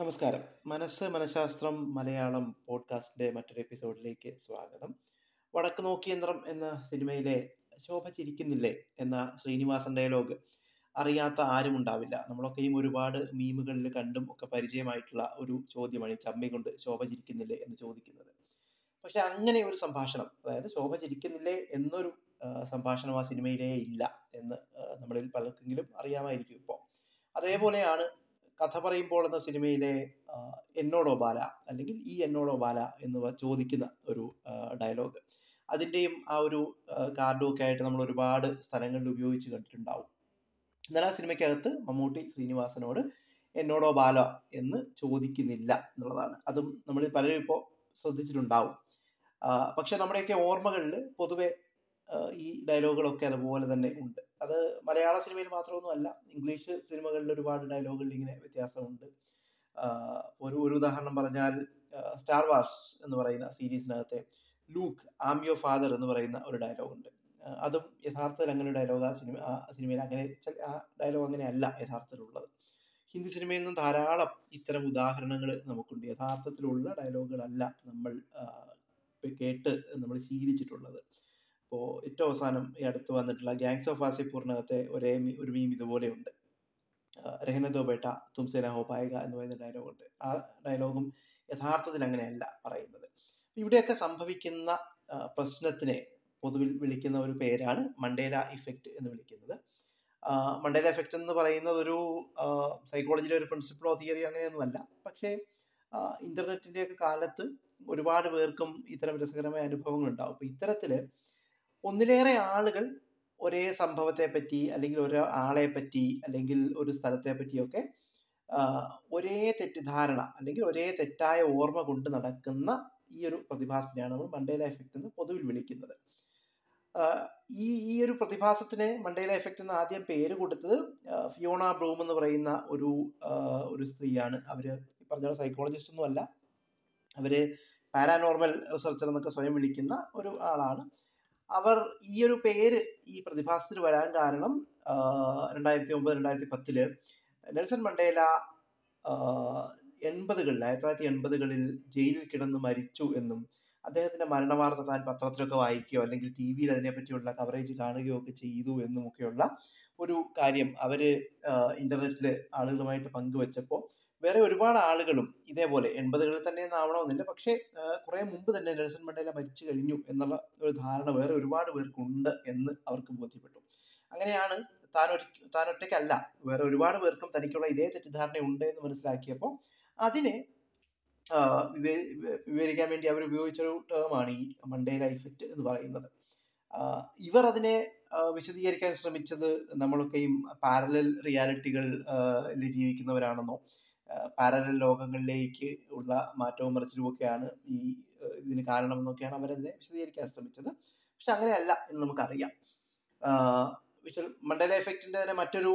നമസ്കാരം. മനസ്സ് മനഃശാസ്ത്രം മലയാളം പോഡ്കാസ്റ്റിന്റെ മറ്റൊരു എപ്പിസോഡിലേക്ക് സ്വാഗതം. വടക്ക് നോക്കിയന്ത്രം എന്ന സിനിമയിലെ ശോഭ ചിരിക്കുന്നില്ലേ എന്ന ശ്രീനിവാസൻ ഡയലോഗ് അറിയാത്ത ആരും ഉണ്ടാവില്ല. നമ്മളൊക്കെയും ഒരുപാട് മീമുകളിൽ കണ്ടും ഒക്കെ പരിചയമായിട്ടുള്ള ഒരു ചോദ്യമാണ് ഈ ചമ്മി കൊണ്ട് ശോഭ ചിരിക്കുന്നില്ലേ എന്ന് ചോദിക്കുന്നത്. പക്ഷെ അങ്ങനെ ഒരു സംഭാഷണം അതായത് ശോഭ ചിരിക്കുന്നില്ലേ എന്നൊരു സംഭാഷണം ആ സിനിമയിലേ ഇല്ല എന്ന് നമ്മളിൽ പലർക്കെങ്കിലും അറിയാമായിരിക്കും ഇപ്പോൾ അതേപോലെയാണ് കഥ പറയുമ്പോൾ എന്ന സിനിമയിലെ എന്നോടോ ബാല അല്ലെങ്കിൽ ഈ എന്നോടോ ബാല എന്ന് ചോദിക്കുന്ന ഒരു ഡയലോഗ് അതിന്റെയും ആ ഒരു കാർഡും ഒക്കെ ആയിട്ട് നമ്മൾ ഒരുപാട് സ്ഥലങ്ങളിൽ ഉപയോഗിച്ച് കണ്ടിട്ടുണ്ടാവും. എന്നാൽ ആ സിനിമയ്ക്കകത്ത് മമ്മൂട്ടി ശ്രീനിവാസനോട് എന്നോടോ ബാല എന്ന് ചോദിക്കുന്നില്ല എന്നുള്ളതാണ്. അതും നമ്മൾ പലരും ഇപ്പോൾ ശ്രദ്ധിച്ചിട്ടുണ്ടാവും. പക്ഷെ നമ്മുടെയൊക്കെ ഓർമ്മകളിൽ പൊതുവെ ഈ ഡയലോഗുകളൊക്കെ അതുപോലെ തന്നെ ഉണ്ട്. അത് മലയാള സിനിമയിൽ മാത്രമൊന്നുമല്ല ഇംഗ്ലീഷ് സിനിമകളിൽ ഒരുപാട് ഡയലോഗുകളിൽ ഇങ്ങനെ വ്യത്യാസമുണ്ട്. ഒരു ഒരു ഉദാഹരണം പറഞ്ഞാൽ സ്റ്റാർ വാർസ് എന്ന് പറയുന്ന സീരീസിനകത്തെ ലൂക്ക് ആം യോ ഫാദർ എന്ന് പറയുന്ന ഒരു ഡയലോഗ് ഉണ്ട്. അതും യഥാർത്ഥത്തിൽ അങ്ങനെ ഡയലോഗ് ആ സിനിമ ആ സിനിമയിൽ അങ്ങനെ ആ ഡയലോഗ് അങ്ങനെയല്ല യഥാർത്ഥത്തിലുള്ളത്. ഹിന്ദി സിനിമയിൽ നിന്നും ധാരാളം ഇത്തരം ഉദാഹരണങ്ങൾ നമുക്കുണ്ട്. യഥാർത്ഥത്തിലുള്ള ഡയലോഗുകളല്ല നമ്മൾ കേട്ട് നമ്മൾ ശീലിച്ചിട്ടുള്ളത്. ഇപ്പോൾ ഏറ്റവും അവസാനം ഈ അടുത്ത് വന്നിട്ടുള്ള ഗാങ്സ് ഓഫ് വാസിപ്പൂറിനകത്തെ ഒരേ ഒരു മീം ഇതുപോലെയുണ്ട്. രഹനദോ ബേട്ട തുംസേന ഹോ പായക എന്ന് പറയുന്ന ഡയലോഗുണ്ട് ആ ഡയലോഗും യഥാർത്ഥത്തിൽ അങ്ങനെയല്ല പറയുന്നത്. ഇവിടെയൊക്കെ സംഭവിക്കുന്ന പ്രശ്നത്തിനെ പൊതുവിൽ വിളിക്കുന്ന ഒരു പേരാണ് മണ്ടേല ഇഫക്റ്റ് എന്ന് വിളിക്കുന്നത്. മണ്ടേല ഇഫക്റ്റ് എന്ന് പറയുന്നത് ഒരു സൈക്കോളജിയിലെ ഒരു പ്രിൻസിപ്പിളോ തിയറിയോ അങ്ങനെയൊന്നുമല്ല പക്ഷേ ഇന്റർനെറ്റിന്റെ ഒക്കെ കാലത്ത് ഒരുപാട് പേർക്കും ഇത്തരം രസകരമായ അനുഭവങ്ങൾ ഉണ്ടാവും. അപ്പോൾ ഇത്തരത്തിൽ ഒന്നിലേറെ ആളുകൾ ഒരേ സംഭവത്തെ പറ്റി അല്ലെങ്കിൽ ഒരു ആളെ പറ്റി അല്ലെങ്കിൽ ഒരു സ്ഥലത്തെ പറ്റിയൊക്കെ ഒരേ തെറ്റിദ്ധാരണ അല്ലെങ്കിൽ ഒരേ തെറ്റായ ഓർമ്മ കൊണ്ട് നടക്കുന്ന ഈ ഒരു പ്രതിഭാസത്തിനെയാണ് നമ്മൾ മണ്ടേല എഫക്റ്റ് എന്ന് പൊതുവിൽ വിളിക്കുന്നത്. ഈ ഈ ഒരു പ്രതിഭാസത്തിന് മണ്ടേല എഫക്റ്റ് എന്ന് ആദ്യം പേര് കൊടുത്തത് ഫിയോണ ബ്രൂം എന്ന് പറയുന്ന ഒരു ഒരു സ്ത്രീയാണ്. അവർ പറഞ്ഞ സൈക്കോളജിസ്റ്റ് ഒന്നും അല്ല അവർ പാരാനോർമൽ റിസർച്ചർ എന്നൊക്കെ സ്വയം വിളിക്കുന്ന ഒരു ആളാണ്. അവർ ഈ ഒരു പേര് ഈ പ്രതിഭാസത്തിന് വരാൻ കാരണം രണ്ടായിരത്തി ഒമ്പത് രണ്ടായിരത്തി പത്തിൽ നെൽസൺ മണ്ടേല എൺപതുകളിൽ ആയിരത്തി തൊള്ളായിരത്തി എൺപതുകളിൽ ജയിലിൽ കിടന്ന് മരിച്ചു എന്നും അദ്ദേഹത്തിന്റെ മരണവാർത്ത താൻ പത്രത്തിലൊക്കെ വായിക്കുകയോ അല്ലെങ്കിൽ ടി വിയിൽ അതിനെപ്പറ്റിയുള്ള കവറേജ് കാണുകയോ ഒക്കെ ചെയ്തു എന്നും ഒക്കെയുള്ള ഒരു കാര്യം അവർ ഇന്റർനെറ്റിൽ ആളുകളുമായിട്ട് പങ്കുവെച്ചപ്പോൾ വേറെ ഒരുപാട് ആളുകളും ഇതേപോലെ എൺപതുകളിൽ തന്നെ ആവണമെന്നില്ല പക്ഷേ കുറെ മുമ്പ് തന്നെ നെൽസൺ മണ്ടേല മരിച്ചു കഴിഞ്ഞു എന്നുള്ള ഒരു ധാരണ വേറെ ഒരുപാട് പേർക്കുണ്ട് എന്ന് അവർക്ക് ബോധ്യപ്പെട്ടു. അങ്ങനെയാണ് താൻ താനൊറ്റയ്ക്കല്ല വേറെ ഒരുപാട് പേർക്കും തനിക്കുള്ള ഇതേ തെറ്റിദ്ധാരണ ഉണ്ട് എന്ന് മനസ്സിലാക്കിയപ്പോൾ അതിനെ വിവരിക്കാൻ വേണ്ടി അവർ ഉപയോഗിച്ചൊരു ടേമാണ് ഈ മണ്ടേല ഇഫക്റ്റ് എന്ന് പറയുന്നത്. ഇവർ അതിനെ വിശദീകരിക്കാൻ ശ്രമിച്ചത് നമ്മളൊക്കെയും പാരലൽ റിയാലിറ്റികൾ ജീവിക്കുന്നവരാണെന്നോ പാരലൽ ലോകങ്ങളിലേക്ക് ഉള്ള മാറ്റവും മറിച്ചിലും ഒക്കെയാണ് ഈ ഇതിന് കാരണം എന്നൊക്കെയാണ് അവരതിനെ വിശദീകരിക്കാൻ ശ്രമിച്ചത്. പക്ഷെ അങ്ങനെയല്ല എന്ന് നമുക്കറിയാം. വിഷ്വൽ മണ്ടേല എഫക്റ്റിന്റെ തന്നെ മറ്റൊരു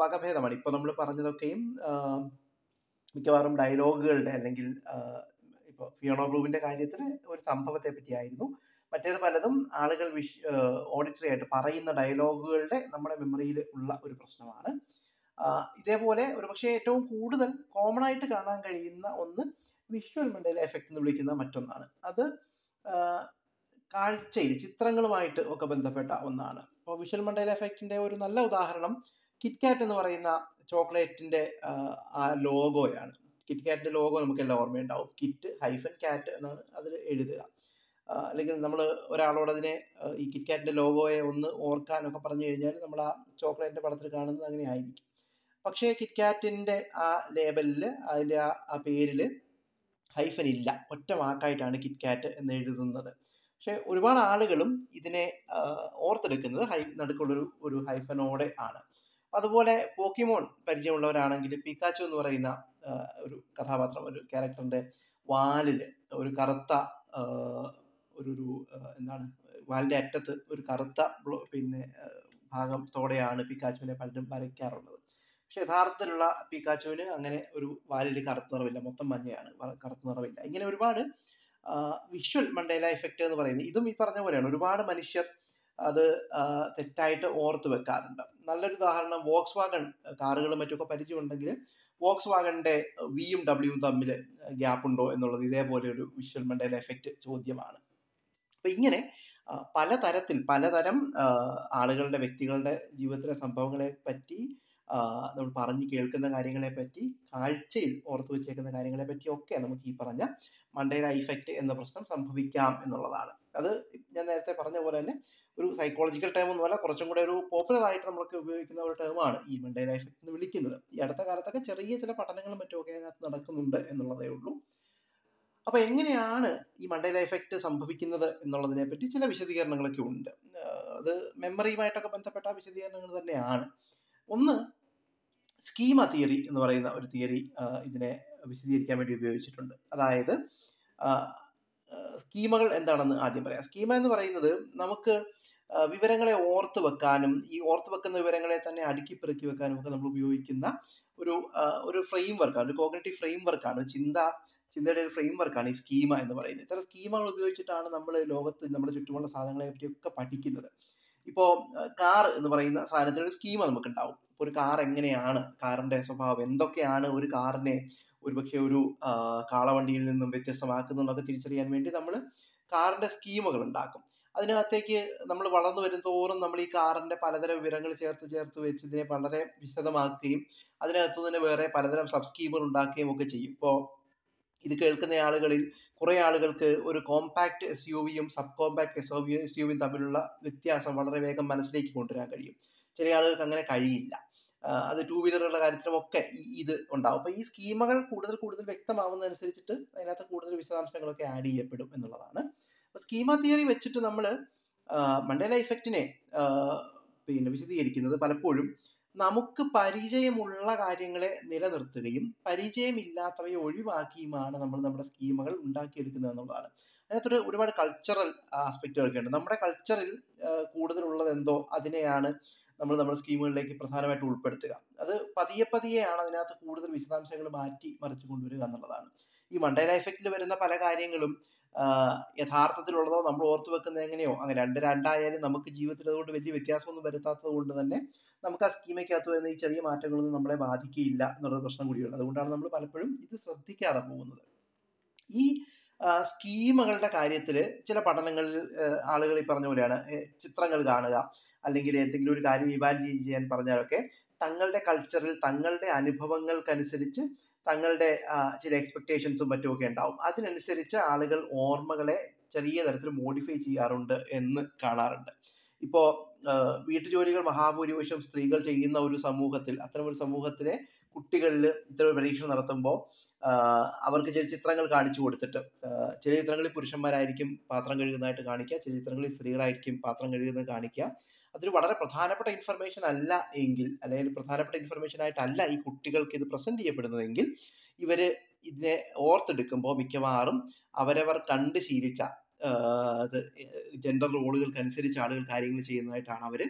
വകഭേദമാണ്. ഇപ്പൊ നമ്മൾ പറഞ്ഞതൊക്കെയും മിക്കവാറും ഡയലോഗുകളുടെ അല്ലെങ്കിൽ ഇപ്പോൾ ഫിയോണോ ബ്ലൂവിന്റെ കാര്യത്തിൽ ഒരു സംഭവത്തെ പറ്റിയായിരുന്നു മറ്റേത് പലതും ആളുകൾ വിഷ് ഓഡിറ്ററി ആയിട്ട് പറയുന്ന ഡയലോഗുകളുടെ നമ്മുടെ മെമ്മറിയിൽ ഉള്ള ഒരു പ്രശ്നമാണ്. ഇതേപോലെ ഒരുപക്ഷെ ഏറ്റവും കൂടുതൽ കോമൺ ആയിട്ട് കാണാൻ കഴിയുന്ന ഒന്ന് വിഷ്വൽ മണ്ടേല എഫക്റ്റ് എന്ന് വിളിക്കുന്ന മറ്റൊന്നാണ്. അത് കാഴ്ചയിൽ ചിത്രങ്ങളുമായിട്ട് ഒക്കെ ബന്ധപ്പെട്ട ഒന്നാണ്. അപ്പോൾ വിഷ്വൽ മണ്ടേല എഫക്റ്റിന്റെ ഒരു നല്ല ഉദാഹരണം കിറ്റ്കാറ്റ് എന്ന് പറയുന്ന ചോക്ലേറ്റിന്റെ ആ ലോഗോയാണ്. കിറ്റ്കാറ്റിന്റെ ലോഗോ നമുക്ക് എല്ലാം ഓർമ്മയുണ്ടാവും. കിറ്റ് ഹൈഫൻ കാറ്റ് എന്നാണ് അതിൽ എഴുതുക. അല്ലെങ്കിൽ നമ്മൾ ഒരാളോട് അതിനെ ഈ കിറ്റ്കാറ്റിന്റെ ലോഗോയെ ഒന്ന് ഓർക്കാനൊക്കെ പറഞ്ഞു കഴിഞ്ഞാൽ നമ്മൾ ആ ചോക്ലേറ്റിന്റെ പടത്തിൽ കാണുന്നത് അങ്ങനെ ആയിരിക്കും. പക്ഷേ കിറ്റ്കാറ്റിന്റെ ആ ലേബലിൽ അതിന്റെ ആ ആ പേരിൽ ഹൈഫൻ ഇല്ല. ഒറ്റ വാക്കായിട്ടാണ് കിറ്റ്കാറ്റ് എന്ന് എഴുതുന്നത് പക്ഷേ ഒരുപാട് ആളുകളും ഇതിനെ ഓർത്തെടുക്കുന്നത് ഹൈ നടുക്കുള്ളൊരു ഒരു ഹൈഫനോടെ ആണ്. അതുപോലെ പോക്കിമോൺ പരിചയമുള്ളവരാണെങ്കിൽ പിക്കാച്ചു എന്ന് പറയുന്ന ഒരു കഥാപാത്രം ഒരു ക്യാരക്ടറിന്റെ വാലിൽ ഒരു കറുത്ത ഒരു ഒരു എന്താണ് വാലിന്റെ അറ്റത്ത് ഒരു കറുത്ത പിന്നെ ഭാഗത്തോടെയാണ് പിക്കാച്ചുവിനെ പലരും വരയ്ക്കാറുള്ളത്. പക്ഷെ യഥാർത്ഥത്തിലുള്ള പിക്കാച്ചുവിന് അങ്ങനെ ഒരു വാലിൽ കറുത്ത നിറമില്ല മൊത്തം മഞ്ഞയാണ്. കറുത്ത നിറമില്ല ഇങ്ങനെ ഒരുപാട് വിഷ്വൽ മണ്ടേല എഫക്റ്റ് എന്ന് പറയുന്നത് ഇതും ഈ പറഞ്ഞ പോലെയാണ്. ഒരുപാട് മനുഷ്യർ അത് തെറ്റായിട്ട് ഓർത്ത് വെക്കാറുണ്ട്. നല്ലൊരു ഉദാഹരണം വോക്സ് വാഗൺ കാറുകളും മറ്റുമൊക്കെ പരിചയമുണ്ടെങ്കിൽ വോക്സ് വാഗണിന്റെ വിയും ഡബ്ല്യുവും തമ്മിൽ ഗ്യാപ്പ് ഉണ്ടോ എന്നുള്ളത് ഇതേപോലെ ഒരു വിഷ്വൽ മണ്ടേല എഫക്റ്റ് ചോദ്യമാണ്. അപ്പൊ ഇങ്ങനെ പലതരത്തിൽ പലതരം ആളുകളുടെ വ്യക്തികളുടെ ജീവിതത്തിലെ സംഭവങ്ങളെ പറ്റി നമ്മൾ പറഞ്ഞു കേൾക്കുന്ന കാര്യങ്ങളെ പറ്റി കാഴ്ചയിൽ ഓർത്തു വെച്ചേക്കുന്ന കാര്യങ്ങളെ പറ്റി ഒക്കെ നമുക്ക് ഈ പറഞ്ഞ മണ്ടേല ഇഫക്റ്റ് എന്ന പ്രശ്നം സംഭവിക്കാം എന്നുള്ളതാണ്. അത് ഞാൻ നേരത്തെ പറഞ്ഞ പോലെ തന്നെ ഒരു സൈക്കോളജിക്കൽ ടേം ഒന്നുമല്ല കുറച്ചും കൂടെ ഒരു പോപ്പുലർ ആയിട്ട് നമ്മളൊക്കെ ഉപയോഗിക്കുന്ന ഒരു ടേമാണ് ഈ മണ്ടേല ഇഫക്റ്റ് എന്ന് വിളിക്കുന്നത്. ഈ അടുത്ത കാലത്തൊക്കെ ചെറിയ ചില പഠനങ്ങളും മറ്റുമൊക്കെ അതിനകത്ത് നടക്കുന്നുണ്ട് എന്നുള്ളതേ ഉള്ളൂ. അപ്പോൾ എങ്ങനെയാണ് ഈ മണ്ടേല എഫക്റ്റ് സംഭവിക്കുന്നത് എന്നുള്ളതിനെ പറ്റി ചില വിശദീകരണങ്ങളൊക്കെ ഉണ്ട്. അത് മെമ്മറിയുമായിട്ടൊക്കെ ബന്ധപ്പെട്ട വിശദീകരണങ്ങൾ തന്നെയാണ്. ഒന്ന് സ്കീമ തിയറി എന്ന് പറയുന്ന ഒരു തിയറി ഇതിനെ വിശദീകരിക്കാൻ വേണ്ടി ഉപയോഗിച്ചിട്ടുണ്ട്. അതായത് സ്കീമകൾ എന്താണെന്ന് ആദ്യം പറയാം. സ്കീമ എന്ന് പറയുന്നത് നമുക്ക് വിവരങ്ങളെ ഓർത്ത് വെക്കാനും ഈ ഓർത്ത് വെക്കുന്ന വിവരങ്ങളെ തന്നെ അടുക്കി പെറുക്കി വെക്കാനും ഒക്കെ നമ്മൾ ഉപയോഗിക്കുന്ന ഒരു ഒരു ഫ്രെയിം വർക്കാണ് ഒരു കോഗ്നറ്റീവ് ഫ്രെയിം വർക്കാണ് ചിന്ത ചിന്തയുടെ ഒരു ഫ്രെയിം വർക്കാണ് ഈ സ്കീമ എന്ന് പറയുന്നത്. ഇത്തരം സ്കീമകൾ ഉപയോഗിച്ചിട്ടാണ് നമ്മൾ ലോകത്ത് നമ്മുടെ ചുറ്റുമുള്ള സാധനങ്ങളെ പറ്റിയൊക്കെ പഠിക്കുന്നത്. ഇപ്പോൾ കാർ എന്ന് പറയുന്ന സാധനത്തിന് ഒരു സ്കീമ നമുക്ക് ഉണ്ടാവും ഒരു കാർ എങ്ങനെയാണ്? കാറിന്റെ സ്വഭാവം എന്തൊക്കെയാണ്? ഒരു കാറിനെ ഒരുപക്ഷെ ഒരു കാളവണ്ടിയിൽ നിന്നും വ്യത്യസ്തമാക്കുന്നതൊക്കെ തിരിച്ചറിയാൻ വേണ്ടി നമ്മൾ കാറിന്റെ സ്കീമുകൾ ഉണ്ടാക്കും. അതിനകത്തേക്ക് നമ്മൾ വളർന്നു വരുന്തോറും നമ്മൾ ഈ കാറിന്റെ പലതരം വിവരങ്ങൾ ചേർത്ത് ചേർത്ത് വെച്ച് ഇതിനെ വളരെ വിശദമാക്കുകയും അതിനകത്ത് തന്നെ വേറെ പലതരം സബ് സ്കീമുകൾ ഉണ്ടാക്കുകയും ഒക്കെ ചെയ്യും. ഇപ്പോൾ ഇത് കേൾക്കുന്ന ആളുകളിൽ കുറേ ആളുകൾക്ക് ഒരു കോമ്പാക്ട് എസ് യു വിയും sub compact S S U വിയും തമ്മിലുള്ള വ്യത്യാസം വളരെ വേഗം മനസ്സിലേക്ക് കൊണ്ടുവരാൻ കഴിയും. ചില ആളുകൾക്ക് അങ്ങനെ കഴിയില്ല. അത് ടു വീലറുകളുടെ കാര്യത്തിലുമൊക്കെ ഇത് ഉണ്ടാവും. അപ്പോൾ ഈ സ്കീമുകൾ കൂടുതൽ കൂടുതൽ വ്യക്തമാവുന്നതനുസരിച്ചിട്ട് അതിനകത്ത് കൂടുതൽ വിശദാംശങ്ങളൊക്കെ ആഡ് ചെയ്യപ്പെടും എന്നുള്ളതാണ്. അപ്പോൾ സ്കീമ തിയറി വെച്ചിട്ട് നമ്മൾ മണ്ടേല ഇഫക്റ്റിനെ പിന്നെ വിശദീകരിക്കുന്നത് പലപ്പോഴും നമുക്ക് പരിചയമുള്ള കാര്യങ്ങളെ നിലനിർത്തുകയും പരിചയമില്ലാത്തവയെ ഒഴിവാക്കിയുമാണ് നമ്മൾ നമ്മുടെ സ്കീമുകൾ ഉണ്ടാക്കിയെടുക്കുന്നത് എന്നുള്ളതാണ്. അതിനകത്തൊരു ഒരുപാട് കൾച്ചറൽ ആസ്പെക്റ്റുകളൊക്കെ ഉണ്ട്. നമ്മുടെ കൾച്ചറിൽ കൂടുതലുള്ളത് എന്തോ അതിനെയാണ് നമ്മൾ നമ്മുടെ സ്കീമുകളിലേക്ക് പ്രധാനമായിട്ട് ഉൾപ്പെടുത്തുക. അത് പതിയെ പതിയെയാണ് അതിനകത്ത് കൂടുതൽ വിശദാംശങ്ങൾ മാറ്റി മറിച്ച് കൊണ്ടുവരിക എന്നുള്ളതാണ്. ഈ മണ്ടേല എഫക്റ്റിൽ വരുന്ന പല കാര്യങ്ങളും യഥാർത്ഥത്തിലുള്ളതോ നമ്മൾ ഓർത്തു വെക്കുന്നത് എങ്ങനെയോ അങ്ങനെ രണ്ട് രണ്ടായാലും നമുക്ക് ജീവിതത്തിൽ അതുകൊണ്ട് വലിയ വ്യത്യാസമൊന്നും വരുത്താത്തത് കൊണ്ട് തന്നെ നമുക്ക് ആ സ്കീമയ്ക്കകത്ത് വരുന്ന ഈ ചെറിയ മാറ്റങ്ങളൊന്നും നമ്മളെ ബാധിക്കുകയില്ല എന്നുള്ള പ്രശ്നം കൂടിയുണ്ട്. അതുകൊണ്ടാണ് നമ്മൾ പലപ്പോഴും ഇത് ശ്രദ്ധിക്കാതെ പോകുന്നത്. ഈ സ്കീമുകളുടെ കാര്യത്തിൽ ചില പഠനങ്ങളിൽ ആളുകൾ ഈ പറഞ്ഞ പോലെയാണ് ചിത്രങ്ങൾ കാണുക അല്ലെങ്കിൽ എന്തെങ്കിലും ഒരു കാര്യം ഇവാലുവേറ്റ് ചെയ്യാൻ പറഞ്ഞാലൊക്കെ തങ്ങളുടെ കൾച്ചറിൽ തങ്ങളുടെ അനുഭവങ്ങൾക്കനുസരിച്ച് തങ്ങളുടെ ചില എക്സ്പെക്റ്റേഷൻസും മറ്റുമൊക്കെ ഉണ്ടാവും. അതിനനുസരിച്ച് ആളുകൾ ഓർമ്മകളെ ചെറിയ തരത്തിൽ മോഡിഫൈ ചെയ്യാറുണ്ട് എന്ന് കാണാറുണ്ട്. ഇപ്പോൾ വീട്ടുജോലികൾ മഹാഭൂരിപക്ഷം സ്ത്രീകൾ ചെയ്യുന്ന ഒരു സമൂഹത്തിൽ അത്തരം ഒരു സമൂഹത്തിലെ കുട്ടികളിൽ ഇത്തരം ഒരു പരീക്ഷണം നടത്തുമ്പോൾ അവർക്ക് ചില ചിത്രങ്ങൾ കാണിച്ചു കൊടുത്തിട്ട് ചില ചിത്രങ്ങളിൽ പുരുഷന്മാരായിരിക്കും പാത്രം കഴുകുന്നതായിട്ട് കാണിക്കുക ചില ചിത്രങ്ങളിൽ സ്ത്രീകളായിരിക്കും പാത്രം കഴുകുന്നത് കാണിക്കുക. അതൊരു വളരെ പ്രധാനപ്പെട്ട ഇൻഫർമേഷൻ അല്ല എങ്കിൽ അല്ലെങ്കിൽ പ്രധാനപ്പെട്ട ഇൻഫർമേഷൻ ആയിട്ടല്ല ഈ കുട്ടികൾക്ക് ഇത് പ്രസന്റ് ചെയ്യപ്പെടുന്നതെങ്കിൽ ഇവർ ഇതിനെ ഓർത്തെടുക്കുമ്പോൾ മിക്കവാറും അവരവർ കണ്ട് ശീലിച്ച ജെൻഡർ റോളുകൾക്ക് അനുസരിച്ച് ആളുകൾ കാര്യങ്ങൾ ചെയ്യുന്നതായിട്ടാണ് അവർ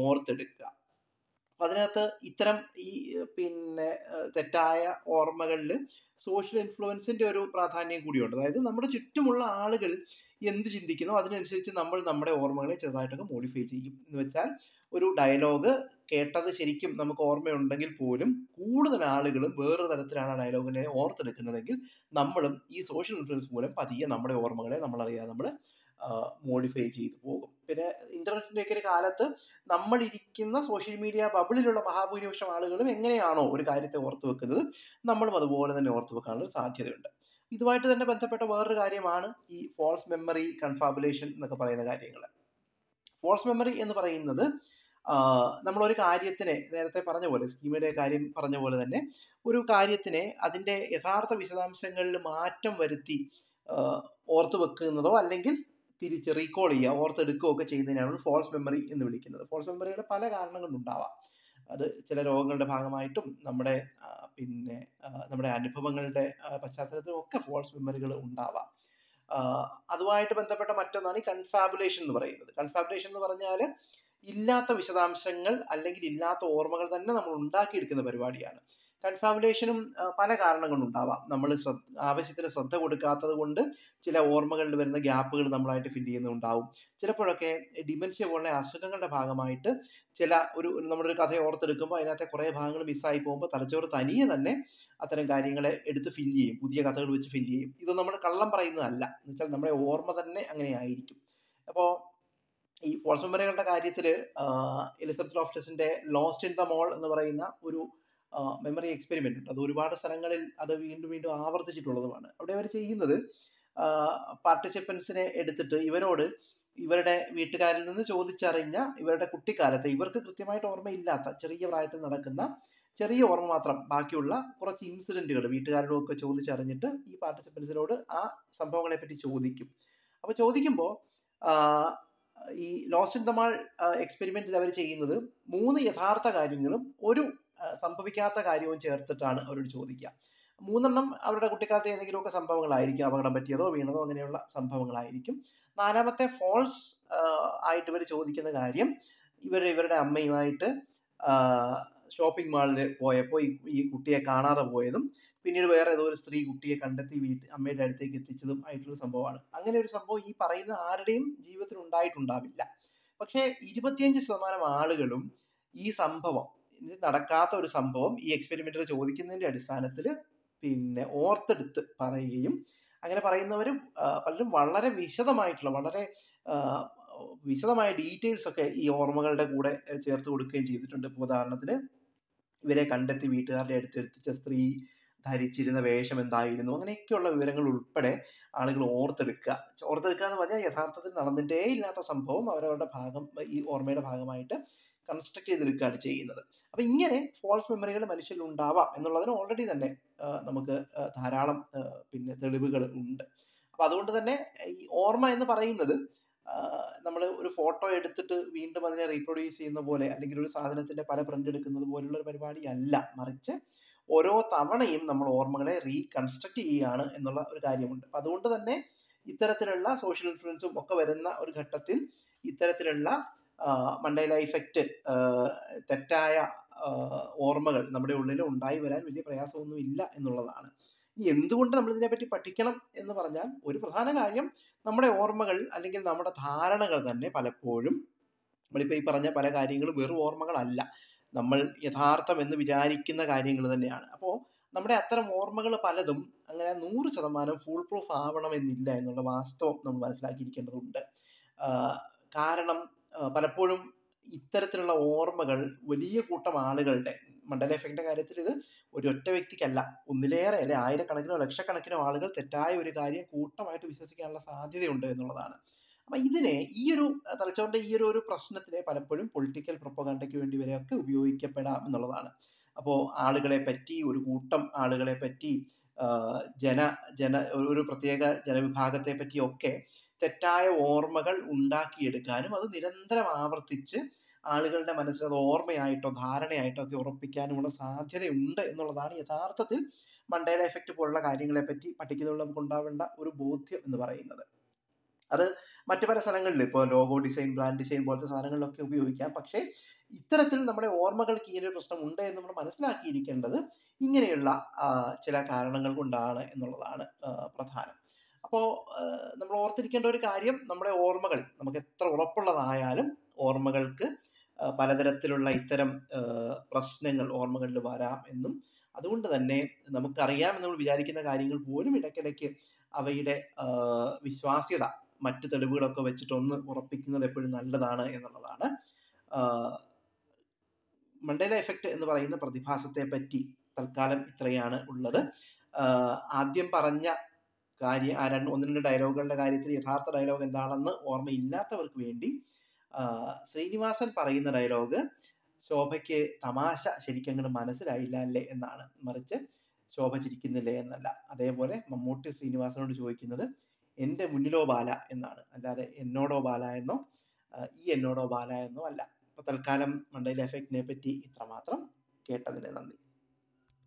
ഓർത്തെടുക്കുക. അപ്പം അതിനകത്ത് ഇത്തരം ഈ പിന്നെ തെറ്റായ ഓർമ്മകളിൽ സോഷ്യൽ ഇൻഫ്ലുവൻസിന്റെ ഒരു പ്രാധാന്യം കൂടിയുണ്ട്. അതായത് നമ്മുടെ ചുറ്റുമുള്ള ആളുകൾ എന്ത് ചിന്തിക്കുന്നു അതിനനുസരിച്ച് നമ്മൾ നമ്മുടെ ഓർമ്മകളെ ചെറുതായിട്ടൊക്കെ മോഡിഫൈ ചെയ്യും. എന്ന് വെച്ചാൽ ഒരു ഡയലോഗ് കേട്ടത് ശരിക്കും നമുക്ക് ഓർമ്മയുണ്ടെങ്കിൽ പോലും കൂടുതൽ ആളുകളും വേറൊരു തരത്തിലാണ് ഡയലോഗിനെ ഓർത്തെടുക്കുന്നതെങ്കിൽ നമ്മളും ഈ സോഷ്യൽ ഇൻഫ്ലുവൻസ് മൂലം പതിയെ നമ്മുടെ ഓർമ്മകളെ നമ്മളറിയാതെ നമ്മൾ മോഡിഫൈ ചെയ്തു പോകും. പിന്നെ ഇന്റർനെറ്റിന്റെ ഒക്കെ ഒരു കാലത്ത് നമ്മളിരിക്കുന്ന സോഷ്യൽ മീഡിയ ബബിളിലുള്ള മഹാഭൂരിപക്ഷം ആളുകളും എങ്ങനെയാണോ ഒരു കാര്യത്തെ ഓർത്തു വെക്കുന്നത് നമ്മളും അതുപോലെ തന്നെ ഓർത്തു വെക്കാനുള്ള സാധ്യതയുണ്ട്. ഇതുമായിട്ട് തന്നെ ബന്ധപ്പെട്ട വേറൊരു കാര്യമാണ് ഈ ഫോൾസ് മെമ്മറി കൺഫാബുലേഷൻ എന്നൊക്കെ പറയുന്ന കാര്യങ്ങൾ ഫോൾസ് മെമ്മറി എന്ന് പറയുന്നത് നമ്മൾ ഒരു കാര്യത്തിനെ നേരത്തെ പറഞ്ഞ പോലെ സ്കീമയുടെ കാര്യം പറഞ്ഞ പോലെ തന്നെ ഒരു കാര്യത്തിനെ അതിന്റെ യഥാർത്ഥ വിശദാംശങ്ങളിൽ മാറ്റം വരുത്തി ഓർത്തു വെക്കുന്നതോ അല്ലെങ്കിൽ തിരിച്ച് റീകോൾ ചെയ്യുക ഓർത്തെടുക്കുകയോ ഒക്കെ ചെയ്യുന്നതിനാണ് ഫോൾസ് മെമ്മറി എന്ന് വിളിക്കുന്നത്. ഫോൾസ് മെമ്മറിയുടെ പല കാരണങ്ങളുണ്ടാവാം അത് ചില രോഗങ്ങളുടെ ഭാഗമായിട്ടും നമ്മുടെ പിന്നെ നമ്മുടെ അനുഭവങ്ങളുടെ പശ്ചാത്തലത്തിലും ഒക്കെ ഫോൾസ് മെമ്മറികൾ ഉണ്ടാവാം. അതുമായിട്ട് ബന്ധപ്പെട്ട മറ്റൊന്നാണ് ഈ കൺഫാബുലേഷൻ എന്ന് പറയുന്നത്. കൺഫാബുലേഷൻ എന്ന് പറഞ്ഞാൽ ഇല്ലാത്ത വിശദാംശങ്ങൾ അല്ലെങ്കിൽ ഇല്ലാത്ത ഓർമ്മകൾ തന്നെ നമ്മൾ ഉണ്ടാക്കിയെടുക്കുന്ന പരിപാടിയാണ്. കൺഫാബുലേഷനും പല കാരണങ്ങളുണ്ടാവാം. നമ്മൾ ശ്രദ്ധ ആവശ്യത്തിന് ശ്രദ്ധ കൊടുക്കാത്തത് കൊണ്ട് ചില ഓർമ്മകളിൽ വരുന്ന ഗ്യാപ്പുകൾ നമ്മളായിട്ട് ഫില്ല് ചെയ്യുന്നുണ്ടാവും. ചിലപ്പോഴൊക്കെ ഡിമെൻഷ്യ പോലുള്ള അസുഖങ്ങളുടെ ഭാഗമായിട്ട് ചില ഒരു നമ്മുടെ ഒരു കഥ ഓർത്തെടുക്കുമ്പോൾ അതിനകത്തെ കുറേ ഭാഗങ്ങൾ മിസ്സായി പോകുമ്പോൾ തലച്ചോറ് തനിയെ തന്നെ അത്തരം കാര്യങ്ങളെ എടുത്ത് ഫില്ല് ചെയ്യും. പുതിയ കഥകൾ വെച്ച് ഫില്ല് ചെയ്യും. ഇത് നമ്മൾ കള്ളം പറയുന്നതല്ല. എന്ന് വെച്ചാൽ നമ്മുടെ ഓർമ്മ തന്നെ അങ്ങനെ ആയിരിക്കും അപ്പോൾ ഈ ഫോൾസ് മെമ്മറികളുടെ കാര്യത്തിൽ എലിസബത്ത് ലോഫ്റ്റസിന്റെ ലോസ്റ്റ് ഇൻ ദ മോൾ എന്ന് പറയുന്ന ഒരു മെമ്മറി എക്സ്പെരിമെന്റ് ഉണ്ട്. അത് ഒരുപാട് സ്ഥലങ്ങളിൽ അത് വീണ്ടും വീണ്ടും ആവർത്തിച്ചിട്ടുള്ളതുമാണ്. അവിടെ അവർ ചെയ്യുന്നത് പാർട്ടിസിപ്പൻസിനെ എടുത്തിട്ട് ഇവരോട് ഇവരുടെ വീട്ടുകാരിൽ നിന്ന് ചോദിച്ചറിഞ്ഞ ഇവരുടെ കുട്ടിക്കാലത്ത് ഇവർക്ക് കൃത്യമായിട്ട് ഓർമ്മയില്ലാത്ത ചെറിയ പ്രായത്തിൽ നടക്കുന്ന ചെറിയ ഓർമ്മ മാത്രം ബാക്കിയുള്ള കുറച്ച് ഇൻസിഡന്റുകൾ വീട്ടുകാരോടൊക്കെ ചോദിച്ചറിഞ്ഞിട്ട് ഈ പാർട്ടിസിപ്പൻസിനോട് ആ സംഭവങ്ങളെ പറ്റി ചോദിക്കും അപ്പോൾ ചോദിക്കുമ്പോൾ ഈ ലോസ്റ്റ് ഇൻ ദ മാൾ എക്സ്പെരിമെന്റിൽ അവർ ചെയ്യുന്നത് മൂന്ന് യഥാർത്ഥ കാര്യങ്ങളും ഒരു സംഭവിക്കാത്ത കാര്യവും ചേർത്തിട്ടാണ് അവരോട് ചോദിക്കുക. മൂന്നെണ്ണം അവരുടെ കുട്ടിക്കാലത്ത് ഏതെങ്കിലുമൊക്കെ സംഭവങ്ങളായിരിക്കും അപകടം പറ്റിയതോ വീണതോ അങ്ങനെയുള്ള സംഭവങ്ങളായിരിക്കും. നാലാമത്തെ ഫോൾസ് ആയിട്ട് ഇവർ ചോദിക്കുന്ന കാര്യം ഇവർ ഇവരുടെ അമ്മയുമായിട്ട് ഷോപ്പിംഗ് മാളിൽ പോയപ്പോൾ ഈ കുട്ടിയെ കാണാതെ പോയതും പിന്നീട് വേറെ ഏതോ ഒരു സ്ത്രീ കുട്ടിയെ കണ്ടെത്തി വീട്ടിൽ അമ്മയുടെ അടുത്തേക്ക് എത്തിച്ചതും ആയിട്ടുള്ള സംഭവമാണ്. അങ്ങനെ ഒരു സംഭവം ഈ പറയുന്ന ആരുടെയും ജീവിതത്തിൽ ഉണ്ടായിട്ടുണ്ടാവില്ല. പക്ഷേ ഇരുപത്തിയഞ്ച് ശതമാനം ആളുകളും ഈ സംഭവം നടക്കാത്ത ഒരു സംഭവം ഈ എക്സ്പെരിമെന്റ് ചോദിക്കുന്നതിന്റെ അടിസ്ഥാനത്തിൽ പിന്നെ ഓർത്തെടുത്ത് പറയുകയും അങ്ങനെ പറയുന്നവരും പലരും വളരെ വിശദമായിട്ടുള്ള വളരെ വിശദമായ ഡീറ്റെയിൽസ് ഒക്കെ ഈ ഓർമ്മകളുടെ കൂടെ ചേർത്ത് കൊടുക്കുകയും ചെയ്തിട്ടുണ്ട്. ഇപ്പോൾ ഉദാഹരണത്തിന് ഇവരെ കണ്ടെത്തി വീട്ടുകാരുടെ അടുത്തെത്തിച്ച സ്ത്രീ ധരിച്ചിരുന്ന വേഷം എന്തായിരുന്നു? അങ്ങനെയൊക്കെയുള്ള വിവരങ്ങൾ ഉൾപ്പെടെ ആളുകൾ ഓർത്തെടുക്കുക. ഓർത്തെടുക്കുക എന്ന് പറഞ്ഞാൽ യഥാർത്ഥത്തിൽ നടന്നിട്ടേ ഇല്ലാത്ത സംഭവം. അവരവരുടെ ഭാഗം ഈ ഓർമ്മയുടെ ഭാഗമായിട്ട് കൺസ്ട്രക്ട് ചെയ്തെടുക്കുകയാണ് ചെയ്യുന്നത്. അപ്പം ഇങ്ങനെ ഫോൾസ് മെമ്മറികൾ മനുഷ്യരിൽ ഉണ്ടാവാം എന്നുള്ളതിന് ഓൾറെഡി തന്നെ നമുക്ക് ധാരാളം പിന്നെ തെളിവുകൾ ഉണ്ട്. അപ്പം അതുകൊണ്ട് തന്നെ ഈ ഓർമ്മ എന്ന് പറയുന്നത് നമ്മൾ ഒരു ഫോട്ടോ എടുത്തിട്ട് വീണ്ടും അതിനെ റീപ്രൊഡ്യൂസ് ചെയ്യുന്ന പോലെ അല്ലെങ്കിൽ ഒരു സാധനത്തിന്റെ പല പ്രിന്റ് എടുക്കുന്നത് പോലുള്ള ഒരു പരിപാടി അല്ല മറിച്ച് ഓരോ തവണയും നമ്മൾ ഓർമ്മകളെ റീകൺസ്ട്രക്ട് ചെയ്യുകയാണ് എന്നുള്ള ഒരു കാര്യമുണ്ട്. അപ്പം അതുകൊണ്ട് തന്നെ ഇത്തരത്തിലുള്ള സോഷ്യൽ ഇൻഫ്ലുവൻസും ഒക്കെ വരുന്ന ഒരു ഘട്ടത്തിൽ ഇത്തരത്തിലുള്ള മണ്ടേല ഇഫക്റ്റ് തെറ്റായ ഓർമ്മകൾ നമ്മുടെ ഉള്ളിൽ ഉണ്ടായി വരാൻ വലിയ പ്രയാസമൊന്നും ഇല്ല എന്നുള്ളതാണ്. ഇനി എന്തുകൊണ്ട് നമ്മൾ ഇതിനെപ്പറ്റി പഠിക്കണം എന്ന് പറഞ്ഞാൽ ഒരു പ്രധാന കാര്യം നമ്മുടെ ഓർമ്മകൾ അല്ലെങ്കിൽ നമ്മുടെ ധാരണകൾ തന്നെ പലപ്പോഴും നമ്മളിപ്പോൾ ഈ പറഞ്ഞ പല കാര്യങ്ങളും വെറും ഓർമ്മകളല്ല. നമ്മൾ യഥാർത്ഥം എന്ന് വിചാരിക്കുന്ന കാര്യങ്ങൾ തന്നെയാണ്. അപ്പോൾ നമ്മുടെ അത്തരം ഓർമ്മകൾ പലതും അങ്ങനെ നൂറ് ശതമാനം ഫുൾ പ്രൂഫ് ആവണമെന്നില്ല എന്നുള്ള വാസ്തവം നമ്മൾ മനസ്സിലാക്കിയിരിക്കേണ്ടതുണ്ട്. കാരണം പലപ്പോഴും ഇത്തരത്തിലുള്ള ഓർമ്മകൾ വലിയ കൂട്ടം ആളുകളുടെ മണ്ഡല എഫക്റ്റിന്റെ കാര്യത്തിൽ ഇത് ഒരു ഒറ്റ വ്യക്തിക്കല്ല ഒന്നിലേറെ അല്ലെ ആയിരക്കണക്കിനോ ലക്ഷക്കണക്കിനോ ആളുകൾ തെറ്റായ ഒരു കാര്യം കൂട്ടമായിട്ട് വിശ്വസിക്കാനുള്ള സാധ്യതയുണ്ട് എന്നുള്ളതാണ്. അപ്പൊ ഇതിനെ ഈ ഒരു തലച്ചോറിന്റെ ഈ ഒരു ഒരു പ്രശ്നത്തിനെ പലപ്പോഴും പൊളിറ്റിക്കൽ പ്രൊപ്പഗാണ്ടയ്ക്ക് വേണ്ടി വരെയൊക്കെ ഉപയോഗിക്കപ്പെടാം എന്നുള്ളതാണ്. അപ്പോൾ ആളുകളെ പറ്റി ഒരു കൂട്ടം ആളുകളെ പറ്റി ജന ജന ഒരു പ്രത്യേക ജനവിഭാഗത്തെ പറ്റിയൊക്കെ തെറ്റായ ഓർമ്മകൾ ഉണ്ടാക്കിയെടുക്കാനും അത് നിരന്തരം ആവർത്തിച്ച് ആളുകളുടെ മനസ്സിൽ അത് ഓർമ്മയായിട്ടോ ധാരണയായിട്ടോ ഒക്കെ ഉറപ്പിക്കാനുമുള്ള സാധ്യതയുണ്ട് എന്നുള്ളതാണ് യഥാർത്ഥത്തിൽ മണ്ടേല എഫക്റ്റ് പോലുള്ള കാര്യങ്ങളെ പറ്റി പഠിക്കുന്നതിൽ നമുക്ക് ഉണ്ടാവേണ്ട ഒരു ബോധ്യം എന്ന് പറയുന്നത്. അത് മറ്റു പല സ്ഥലങ്ങളിൽ ഇപ്പോൾ ലോഗോ ഡിസൈൻ ബ്രാൻഡ് ഡിസൈൻ പോലത്തെ സാധനങ്ങളിലൊക്കെ ഉപയോഗിക്കാം. പക്ഷേ ഇത്തരത്തിൽ നമ്മുടെ ഓർമ്മകൾക്ക് ഇങ്ങനെ ഒരു പ്രശ്നം ഉണ്ട് എന്ന് നമ്മൾ മനസ്സിലാക്കിയിരിക്കേണ്ടത് ഇങ്ങനെയുള്ള ചില കാരണങ്ങൾ കൊണ്ടാണ് എന്നുള്ളതാണ് പ്രധാനം. അപ്പോൾ നമ്മൾ ഓർത്തിരിക്കേണ്ട ഒരു കാര്യം നമ്മുടെ ഓർമ്മകൾ നമുക്ക് എത്ര ഉറപ്പുള്ളതായാലും ഓർമ്മകൾക്ക് പലതരത്തിലുള്ള ഇത്തരം പ്രശ്നങ്ങൾ ഓർമ്മകളിൽ വരാം എന്നും അതുകൊണ്ട് തന്നെ നമുക്കറിയാം നമ്മൾ വിചാരിക്കുന്ന കാര്യങ്ങൾ പോലും ഇടയ്ക്കിടയ്ക്ക് അവയുടെ വിശ്വാസ്യത മറ്റ് തെളിവുകളൊക്കെ വെച്ചിട്ടൊന്ന് ഉറപ്പിക്കുന്നത് എപ്പോഴും നല്ലതാണ് എന്നുള്ളതാണ്. മണ്ടേല എഫക്റ്റ് എന്ന് പറയുന്ന പ്രതിഭാസത്തെ പറ്റി തൽക്കാലം ഇത്രയാണ് ഉള്ളത്. ആദ്യം പറഞ്ഞ കാര്യം ആ രണ്ട് ഒന്ന് രണ്ട് ഡയലോഗുകളുടെ കാര്യത്തിൽ യഥാർത്ഥ ഡയലോഗ് എന്താണെന്ന് ഓർമ്മയില്ലാത്തവർക്ക് വേണ്ടി ശ്രീനിവാസൻ പറയുന്ന ഡയലോഗ് ശോഭയ്ക്ക് തമാശ ശരിക്കും അങ്ങോട്ട് മനസ്സിലായില്ല അല്ലേ എന്നാണ്. മറിച്ച് ശോഭ ചിരിക്കുന്നില്ലേ എന്നല്ല. അതേപോലെ മമ്മൂട്ടി ശ്രീനിവാസനോട് ചോദിക്കുന്നത് എന്റെ മുന്നിലോ ബാല എന്നാണ്. അല്ലാതെ എന്നോടോ ബാല എന്നോ ഈ എന്നോടോ ബാല എന്നോ അല്ല. അപ്പോൾ തൽക്കാലം മണ്ടയിലെ എഫക്റ്റിനെ പറ്റി ഇത്രമാത്രം. കേട്ടതിന് നന്ദി.